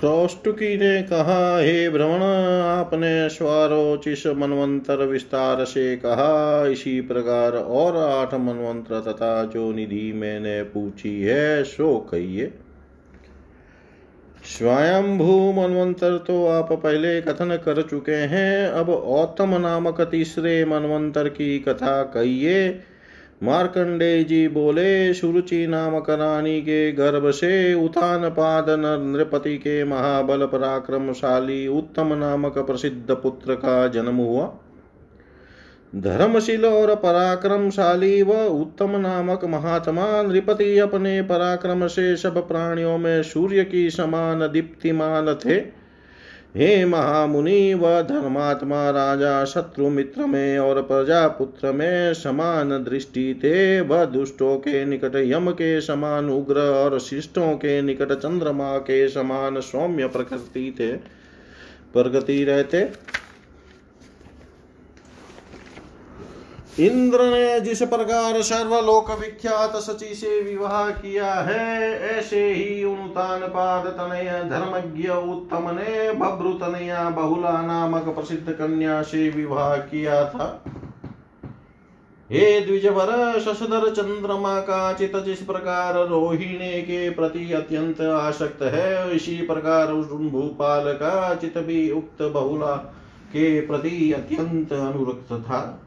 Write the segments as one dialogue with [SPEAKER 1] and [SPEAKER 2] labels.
[SPEAKER 1] क्रौष्टुकी ने कहा, हे भ्रमण, आपने स्वारोचिस मनवंतर विस्तार से कहा। इसी प्रकार और आठ मनवंतर तथा जो निधि मैंने पूछी है, सो कहिए। स्वयंभू मनवंतर तो आप पहले कथन कर चुके हैं। अब औतम नामक तीसरे मनवंतर की कथा कहिए। मार्कंडे जी बोले, सुरुचि नामक रानी के गर्भ से उतान पाद नृपति के महाबल पराक्रमशाली उत्तम नामक प्रसिद्ध पुत्र का जन्म हुआ। धर्मशील और पराक्रमशाली व उत्तम नामक महात्मा नृपति अपने पराक्रम से सब प्राणियों में सूर्य की समान दीप्तिमान थे। हे महामुनि व धर्मात्मा, राजा, शत्रु, मित्र में और प्रजापुत्र में समान दृष्टि थे। व दुष्टों के निकट यम के समान उग्र और शिष्टों के निकट चंद्रमा के समान सौम्य प्रकृति थे। प्रगति रहते। इंद्र ने जिस प्रकार सर्वलोक विख्यात सची से विवाह किया है, ऐसे ही उनुतान पाद तनय धर्मज्ञ उत्तम ने बभ्रु तनया बहुला नामक प्रसिद्ध कन्या से विवाह किया था। हे द्विजवर, शशधर, चंद्रमा का चित जिस प्रकार रोहिणी के प्रति अत्यंत आसक्त है, इसी प्रकार भूपाल का चित भी उक्त बहुला के प्रति अत्यंत अनुरक्त था।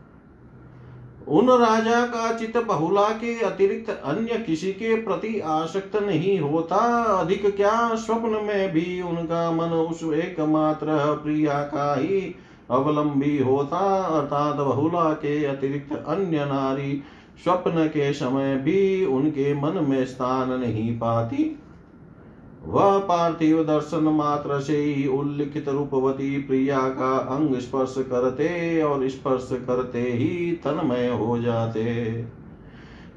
[SPEAKER 1] उन राजा का चित बहुला के अतिरिक्त अन्य किसी के प्रति आसक्त नहीं होता। अधिक क्या स्वप्न में भी उनका मन उस एकमात्र प्रिया का ही अवलंबी होता। अर्थात बहुला के अतिरिक्त अन्य नारी स्वप्न के समय भी उनके मन में स्थान नहीं पाती। वह पार्थिव दर्शन मात्र से ही उल्लिखित रूपवती प्रिया का अंग स्पर्श करते और स्पर्श करते ही तन्मय हो जाते।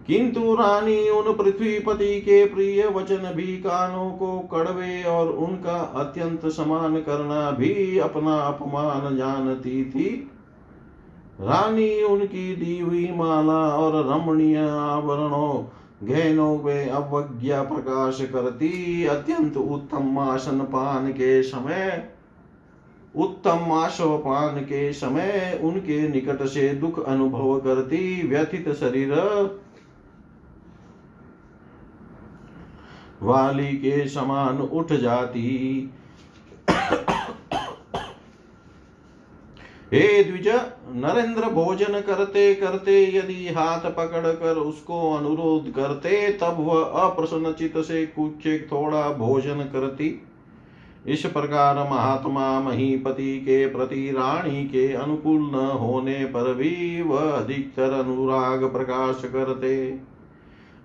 [SPEAKER 1] किंतु रानी उन पृथ्वीपति के प्रिय वचन भी कानों को कड़वे और उनका अत्यंत समान करना भी अपना अपमान जानती थी। रानी उनकी दी हुई माला और रमणीय आवरणों गहनों में अवज्ञा प्रकाश करती अत्यंत उत्तम आसन पान के समय। उत्तम आशोपान के समय उनके निकट से दुख अनुभव करती व्यथित शरीर। वाली के समान उठ जाती हे द्विज, नरेंद्र भोजन करते करते यदि हाथ पकड़ कर उसको अनुरोध करते, तब वह अप्रसन्न से कुछ थोड़ा भोजन करती। इस प्रकार महात्मा महीपति के प्रति रानी के अनुकूल न होने पर भी वह अधिकतर अनुराग प्रकाश करते।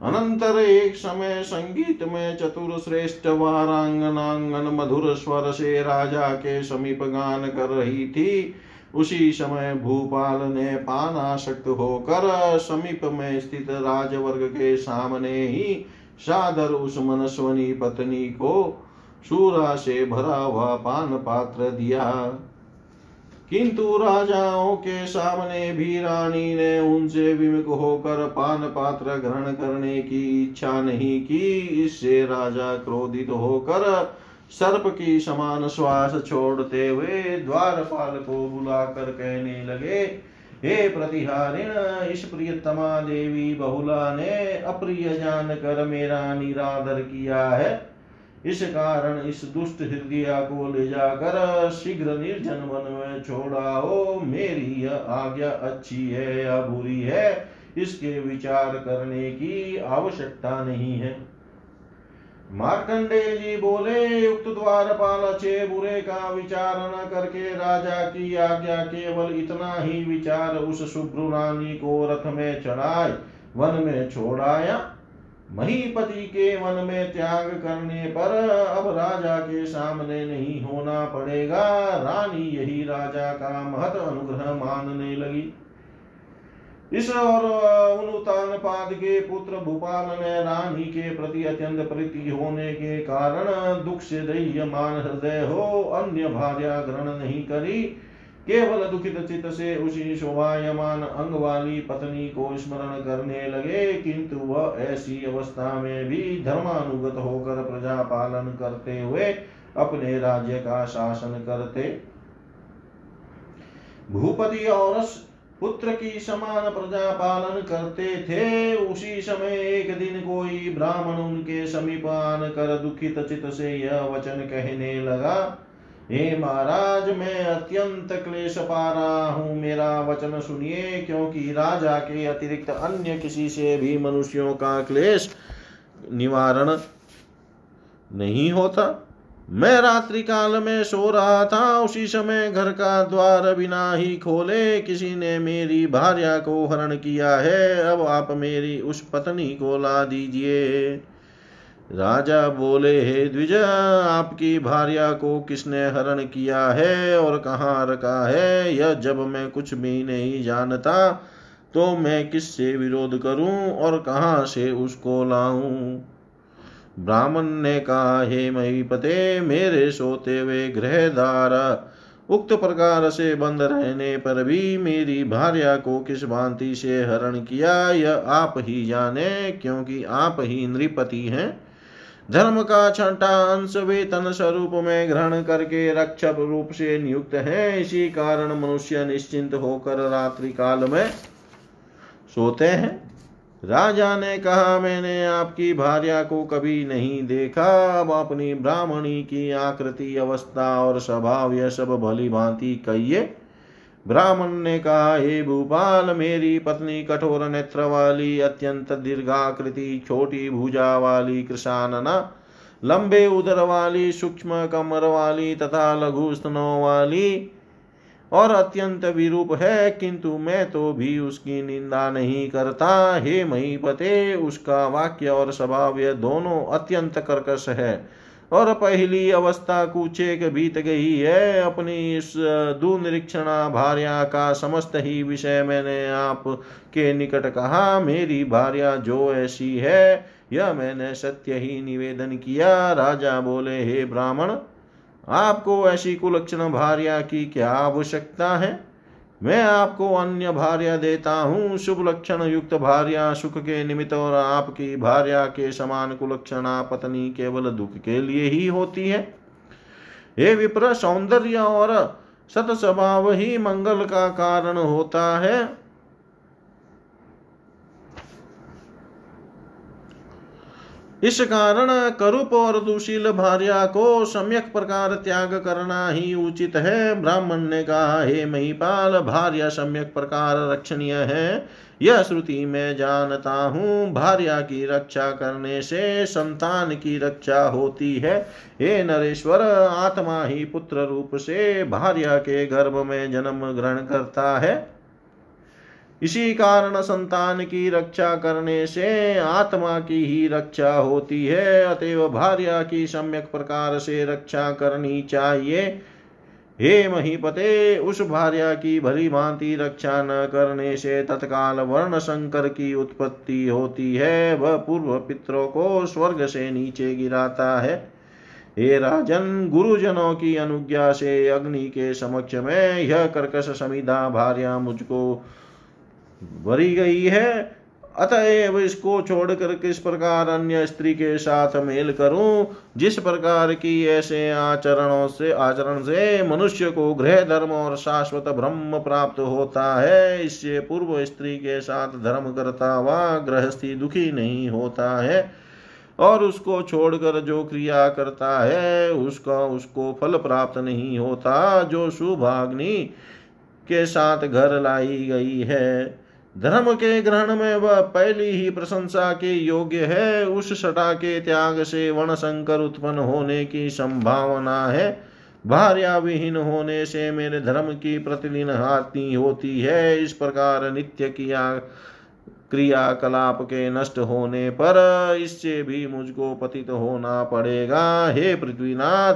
[SPEAKER 1] अनंतर एक समय संगीत में चतुर श्रेष्ठ वारांगनांगन मधुर स्वर से राजा के समीप गान कर रही थी। उसी समय भूपाल ने पानाशक्त होकर समीप में स्थित राजवर्ग के सामने ही सादर उस मनस्वनी पत्नी को सूरा से भरा हुआ पान पात्र दिया। किंतु राजाओं के सामने भी रानी ने उनसे विमुख होकर पान पात्र ग्रहण करने की इच्छा नहीं की। इससे राजा क्रोधित होकर सर्प की समान श्वास छोड़ते हुए द्वारपाल को बुलाकर कहने लगे, हे प्रतिहारिण, इस प्रियतमा देवी बहुला ने अप्रिय जान कर मेरा निरादर किया है। इस कारण इस दुष्ट हृदय को ले जाकर शीघ्र निर्जन वन में छोड़ाओ। मेरी यह आज्ञा अच्छी है या बुरी है, इसके विचार करने की आवश्यकता नहीं है। मार्कंडे जी बोले युक्त द्वारपाल अच्छे बुरे का विचार न करके राजा की आज्ञा केवल इतना ही विचार उस रानी को रथ में चढ़ाए, वन में छोड़ाया महीपति के वन में त्याग करने पर अब राजा के सामने नहीं होना पड़ेगा। रानी यही राजा का महत अनुग्रह मानने लगी। इस और उनुतान पाद के पुत्र भूपाल ने रानी के प्रति अत्यंत प्रीति होने के कारण दुख से दह्यमान हृदय हो, अन्य भार्या ग्रहण नहीं करी। केवल दुखित चित से उसी शोभायमान अंग वाली पत्नी को स्मरण करने लगे, किंतु वह ऐसी अवस्था में भी धर्मानुगत होकर प्रजा पालन करते हुए अपने राज्य का शासन करते। भूपति और पुत्र की समान प्रजा पालन करते थे। उसी समय एक दिन कोई ब्राह्मण उनके समीप आन कर दुखित चित से यह वचन कहने लगा, हे महाराज, मैं अत्यंत क्लेश पा रहा हूँ। मेरा वचन सुनिए, क्योंकि राजा के अतिरिक्त अन्य किसी से भी मनुष्यों का क्लेश निवारण नहीं होता। मैं रात्रि काल में सो रहा था, उसी समय घर का द्वार बिना ही खोले किसी ने मेरी भार्या को हरण किया है। अब आप मेरी उस पत्नी को ला दीजिए। राजा बोले, हे द्विज, आपकी भार्या को किसने हरण किया है और कहाँ रखा है? यह जब मैं कुछ भी नहीं जानता तो मैं किससे विरोध करूँ और कहाँ से उसको लाऊं? ब्राह्मण ने कहा, हे महीपते मेरे सोते हुए गृहदार उक्त प्रकार से बंद रहने पर भी मेरी भार्या को किस भांति से हरण किया, यह आप ही जाने, क्योंकि आप ही नृपति हैं। धर्म का छठा अंश वेतन स्वरूप में ग्रहण करके रक्षक रूप से नियुक्त है। इसी कारण मनुष्य निश्चिंत होकर रात्रि काल में सोते हैं। राजा ने कहा, मैंने आपकी भार्या को कभी नहीं देखा। अब अपनी ब्राह्मणी की आकृति, अवस्था और स्वभाव, यह सब भली भांति कहिए। ब्राह्मण ने कहा, हे भूपाल, मेरी पत्नी कठोर नेत्र वाली, अत्यंत दीर्घाकृति, छोटी भुजा वाली, कृषानना, लंबे उदर वाली, सूक्ष्म कमर वाली तथा लघु स्तनों वाली और अत्यंत विरूप है, किंतु मैं तो भी उसकी निंदा नहीं करता। हे महीपते उसका वाक्य और स्वभाव यह दोनों अत्यंत कर्कश है। और पहली अवस्था कुचेक बीत गई है। अपनी इस दुनिरीक्षणा भार्या का समस्त ही विषय मैंने आप के निकट कहा, मेरी भार्या जो ऐसी है, यह मैंने सत्य ही निवेदन किया। राजा बोले, हे ब्राह्मण आपको ऐसी कुलक्षण भार्या की क्या आवश्यकता है? मैं आपको अन्य भार्या देता हूँ। शुभ लक्षण युक्त भार्या सुख के निमित्त और आपकी भार्या के समान कुलक्षणा पत्नी केवल दुख के लिए ही होती है। हे विप्र सौंदर्य और सत स्वभाव ही मंगल का कारण होता है। इस कारण करूप और दुशील भार्या को सम्यक प्रकार त्याग करना ही उचित है। ब्राह्मण ने कहा, हे महिपाल, भार्या सम्यक प्रकार रक्षणीय है। यह श्रुति में जानता हूँ। भार्या की रक्षा करने से संतान की रक्षा होती है। हे नरेश्वर, आत्मा ही पुत्र रूप से भार्या के गर्भ में जन्म ग्रहण करता है। इसी कारण संतान की रक्षा करने से आत्मा की ही रक्षा होती है, अतएव भार्या की सम्यक प्रकार से रक्षा करनी चाहिए। हे महीपते, उस भार्या की भली भांति रक्षा न करने से तत्काल वर्ण शंकर की उत्पत्ति होती है, वह पूर्व पितरों को स्वर्ग से नीचे गिराता है। हे राजन, गुरुजनों की अनुज्ञा से अग्नि के समक्ष में यह कर्कश समिधा भार्या मुझको भरी गई है। अतएव इसको छोड़कर किस प्रकार अन्य स्त्री के साथ मेल करूँ। जिस प्रकार की ऐसे आचरणों से, आचरण से मनुष्य को गृह धर्म और शाश्वत ब्रह्म प्राप्त होता है, इससे पूर्व स्त्री के साथ धर्म करता हुआ गृहस्थी दुखी नहीं होता है। और उसको छोड़कर जो क्रिया करता है, उसका, उसको फल प्राप्त नहीं होता, जो शुभाग्नि के साथ घर लाई गई है। धर्म के ग्रहण में वह पहली ही प्रशंसा के योग्य है। उस सटा के त्याग से वर्ण संकर उत्पन्न होने की संभावना है। भार्या विहीन होने से मेरे धर्म की प्रतिदिन हानि होती है। इस प्रकार नित्य किया क्रियाकलाप के नष्ट होने पर इससे भी मुझको पतित होना पड़ेगा। हे पृथ्वीनाथ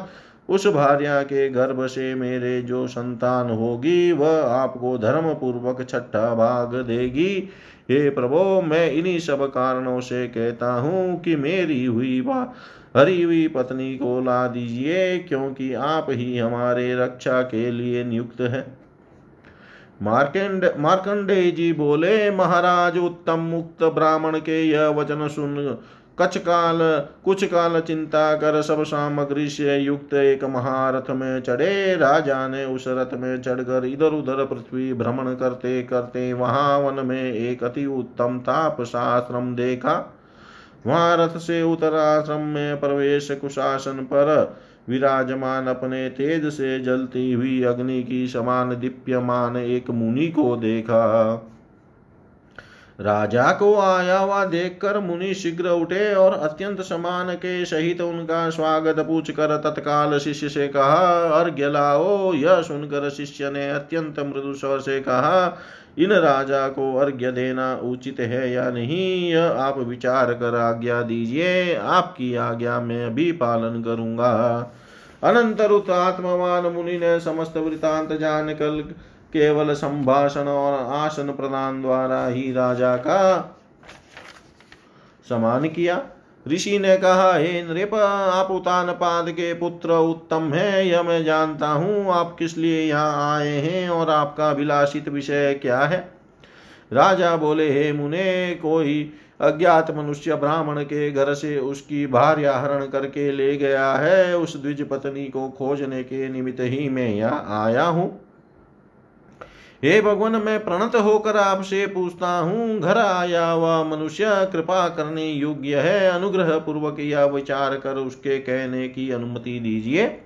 [SPEAKER 1] उस भार्या के गर्भ से मेरे जो संतान होगी, वह आपको धर्म पूर्वक छठा भाग देगी। हे प्रभो, मैं इन्हीं सब कारणों से कहता हूँ कि मेरी हुई हरी हुई पत्नी को ला दीजिए, क्योंकि आप ही हमारे रक्षा के लिए नियुक्त है। मार्केंड मार्कंडे जी बोले, महाराज, उत्तम मुक्त ब्राह्मण के यह वचन सुन कच काल कुछ काल चिंता कर सब सामग्री से युक्त एक महारथ में चढ़े। राजा ने उस रथ में चढ़कर इधर उधर पृथ्वी भ्रमण करते करते वहाँ वन में एक अति उत्तम ताप आश्रम देखा। वहाँ रथ से उतर आश्रम में प्रवेश कुशासन पर विराजमान अपने तेज से जलती हुई अग्नि की समान दीप्यमान एक मुनि को देखा। राजा को आया हुआ देखकर मुनि शीघ्र उठे और अत्यंत समान के सहित उनका स्वागत पूछ कर तत्काल शिष्य से कहा, अर्घ्य लाओ। यह सुनकर शिष्य ने अत्यंत मृदु स्वर से कहा, इन राजा को अर्घ्य देना उचित है या नहीं? यह आप विचार कर आज्ञा दीजिए। आपकी आज्ञा में भी पालन करूँगा। अनंतर आत्मवान मुनि ने समस्त वृतांत जान कर केवल संभाषण और आसन प्रदान द्वारा ही राजा का समान किया। ऋषि ने कहा, हे नृप, आप उतान पाद के पुत्र उत्तम है, यह मैं जानता हूँ, आप किस लिए यहाँ आए हैं और आपका विलासित विषय क्या है? राजा बोले, हे मुने, कोई अज्ञात मनुष्य ब्राह्मण के घर से उसकी भार्या हरण करके ले गया है। उस द्विज पत्नी को खोजने के निमित्त ही मैं यहाँ आया हूँ। हे भगवान, मैं प्रणत होकर आपसे पूछता हूँ, घर आया वह मनुष्य कृपा करने योग्य है? अनुग्रह पूर्वक या विचार कर उसके कहने की अनुमति दीजिए।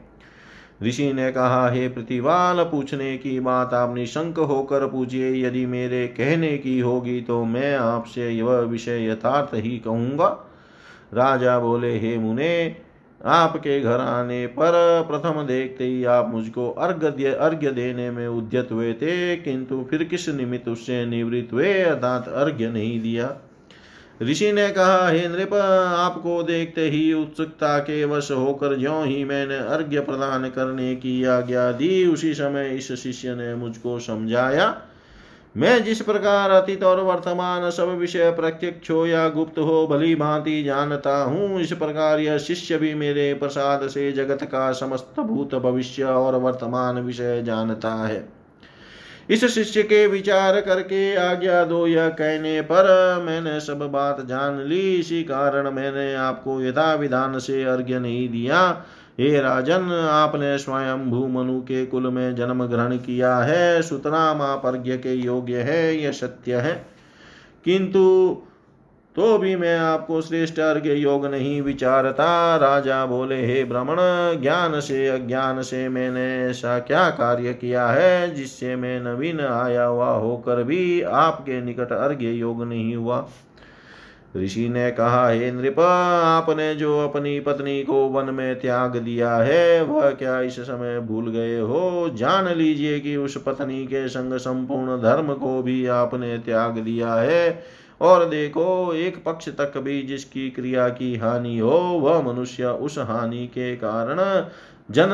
[SPEAKER 1] ऋषि ने कहा, हे प्रतिवाल, पूछने की बात आप निशंक होकर पूछिए। यदि मेरे कहने की होगी तो मैं आपसे यह विषय यथार्थ ही कहूँगा। राजा बोले, हे मुने आपके घर आने पर प्रथम देखते ही आप मुझको अर्घ्य अर्घ्य देने में उद्यत हुए थे, किंतु फिर किस निमित्त उससे निवृत्त हुए? अर्थात अर्घ्य नहीं दिया। ऋषि ने कहा, हे नृप, आपको देखते ही उत्सुकता के वश होकर ज्यो ही मैंने अर्घ्य प्रदान करने की आज्ञा दी, उसी समय इस शिष्य ने मुझको समझाया मैं जिस प्रकार अतीत और वर्तमान सब विषय प्रत्यक्ष हो या गुप्त हो भली भांति जानता हूँ, इस प्रकार यह शिष्य भी मेरे प्रसाद से जगत का समस्त भूत भविष्य और वर्तमान विषय जानता है। इस शिष्य के विचार करके आज्ञा दो यह कहने पर मैंने सब बात जान ली। इसी कारण मैंने आपको यथा विधान से अर्घ्य नहीं दिया। हे राजन, आपने स्वयं भूमनु के कुल में जन्म ग्रहण किया है। सुतराम आप के योग्य है, यह सत्य है। किंतु तो भी मैं आपको श्रेष्ठ अर्घ्य योग नहीं विचारता। राजा बोले, हे ब्राह्मण, ज्ञान से अज्ञान से मैंने ऐसा क्या कार्य किया है, जिससे मैं नवीन आया हुआ होकर भी आपके निकट अर्घ्य योग नहीं हुआ? ऋषि ने कहा, हे नृप, आपने जो अपनी पत्नी को वन में त्याग दिया है, वह क्या इस समय भूल गए हो? जान लीजिए कि उस पत्नी के संग संपूर्ण धर्म को भी आपने त्याग दिया है। और देखो, एक पक्ष तक भी जिसकी क्रिया की हानि हो, वह मनुष्य उस हानि के कारण जन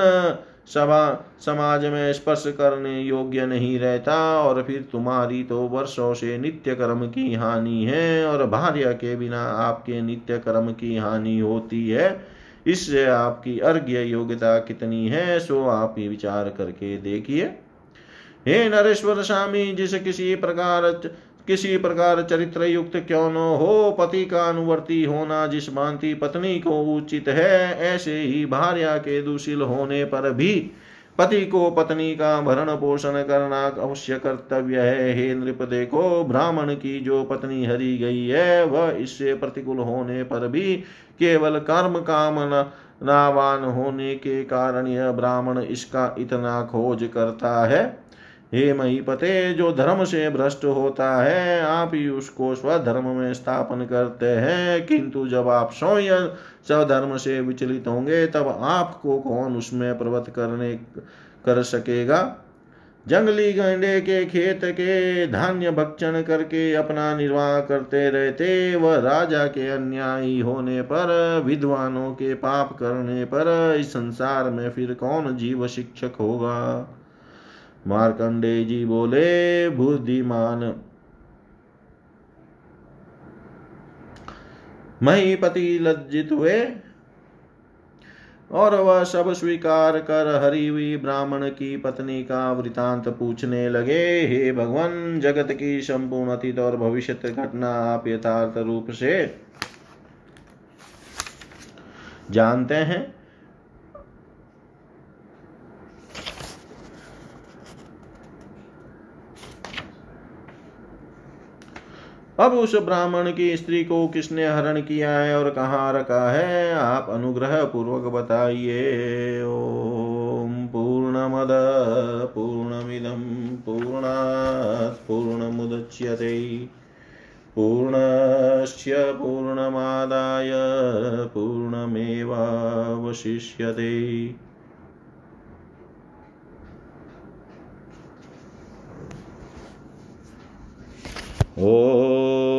[SPEAKER 1] सभा समाज में स्पर्श करने योग्य नहीं रहता और फिर तुम्हारी तो वर्षों से नित्य कर्म की हानि है और भार्य के बिना आपके नित्य कर्म की हानि होती है। इससे आपकी अर्घ्य योग्यता कितनी है, सो आप ही विचार करके देखिए। हे नरेश्वर स्वामी, जिस किसी प्रकार किसी प्रकार चरित्र युक्त क्यों न हो, पति का अनुवर्ती होना जिस भांति पत्नी को उचित है, ऐसे ही भार्या के दुशील होने पर भी पति को पत्नी का भरण पोषण करना अवश्य कर्तव्य है। हे नृप, देखो, ब्राह्मण की जो पत्नी हरी गई है, वह इससे प्रतिकूल होने पर भी केवल कर्म काम नावान होने के कारण यह ब्राह्मण इसका इतना खोज करता है। हे महीपते जो धर्म से भ्रष्ट होता है, आप ही उसको स्वधर्म में स्थापन करते हैं। किंतु जब आप स्वयं स्वधर्म से विचलित होंगे, तब आपको कौन उसमें प्रवत करने कर सकेगा? जंगली गंडे के खेत के धान्य भक्षण करके अपना निर्वाह करते रहते, वह राजा के अन्यायी होने पर, विद्वानों के पाप करने पर, इस संसार में फिर कौन जीव शिक्षक होगा? मार्कंडे जी बोले, बुद्धिमान। मही पति लज्जित हुए और वह सब स्वीकार कर हरी हुई ब्राह्मण की पत्नी का वृतांत पूछने लगे, हे भगवान, जगत की संपूर्ण अतीत और भविष्य घटना आप यथार्थ रूप से जानते हैं? अब उस ब्राह्मण की स्त्री को किसने हरण किया है और कहाँ रखा है? आप अनुग्रह पूर्वक बताइए। ओम पूर्णमद पूर्णमिदम पूर्णात्, पूर्णमुदच्यते। पूर्णस्य पूर्णमादाय, पूर्णमेवावशिष्यते। 我。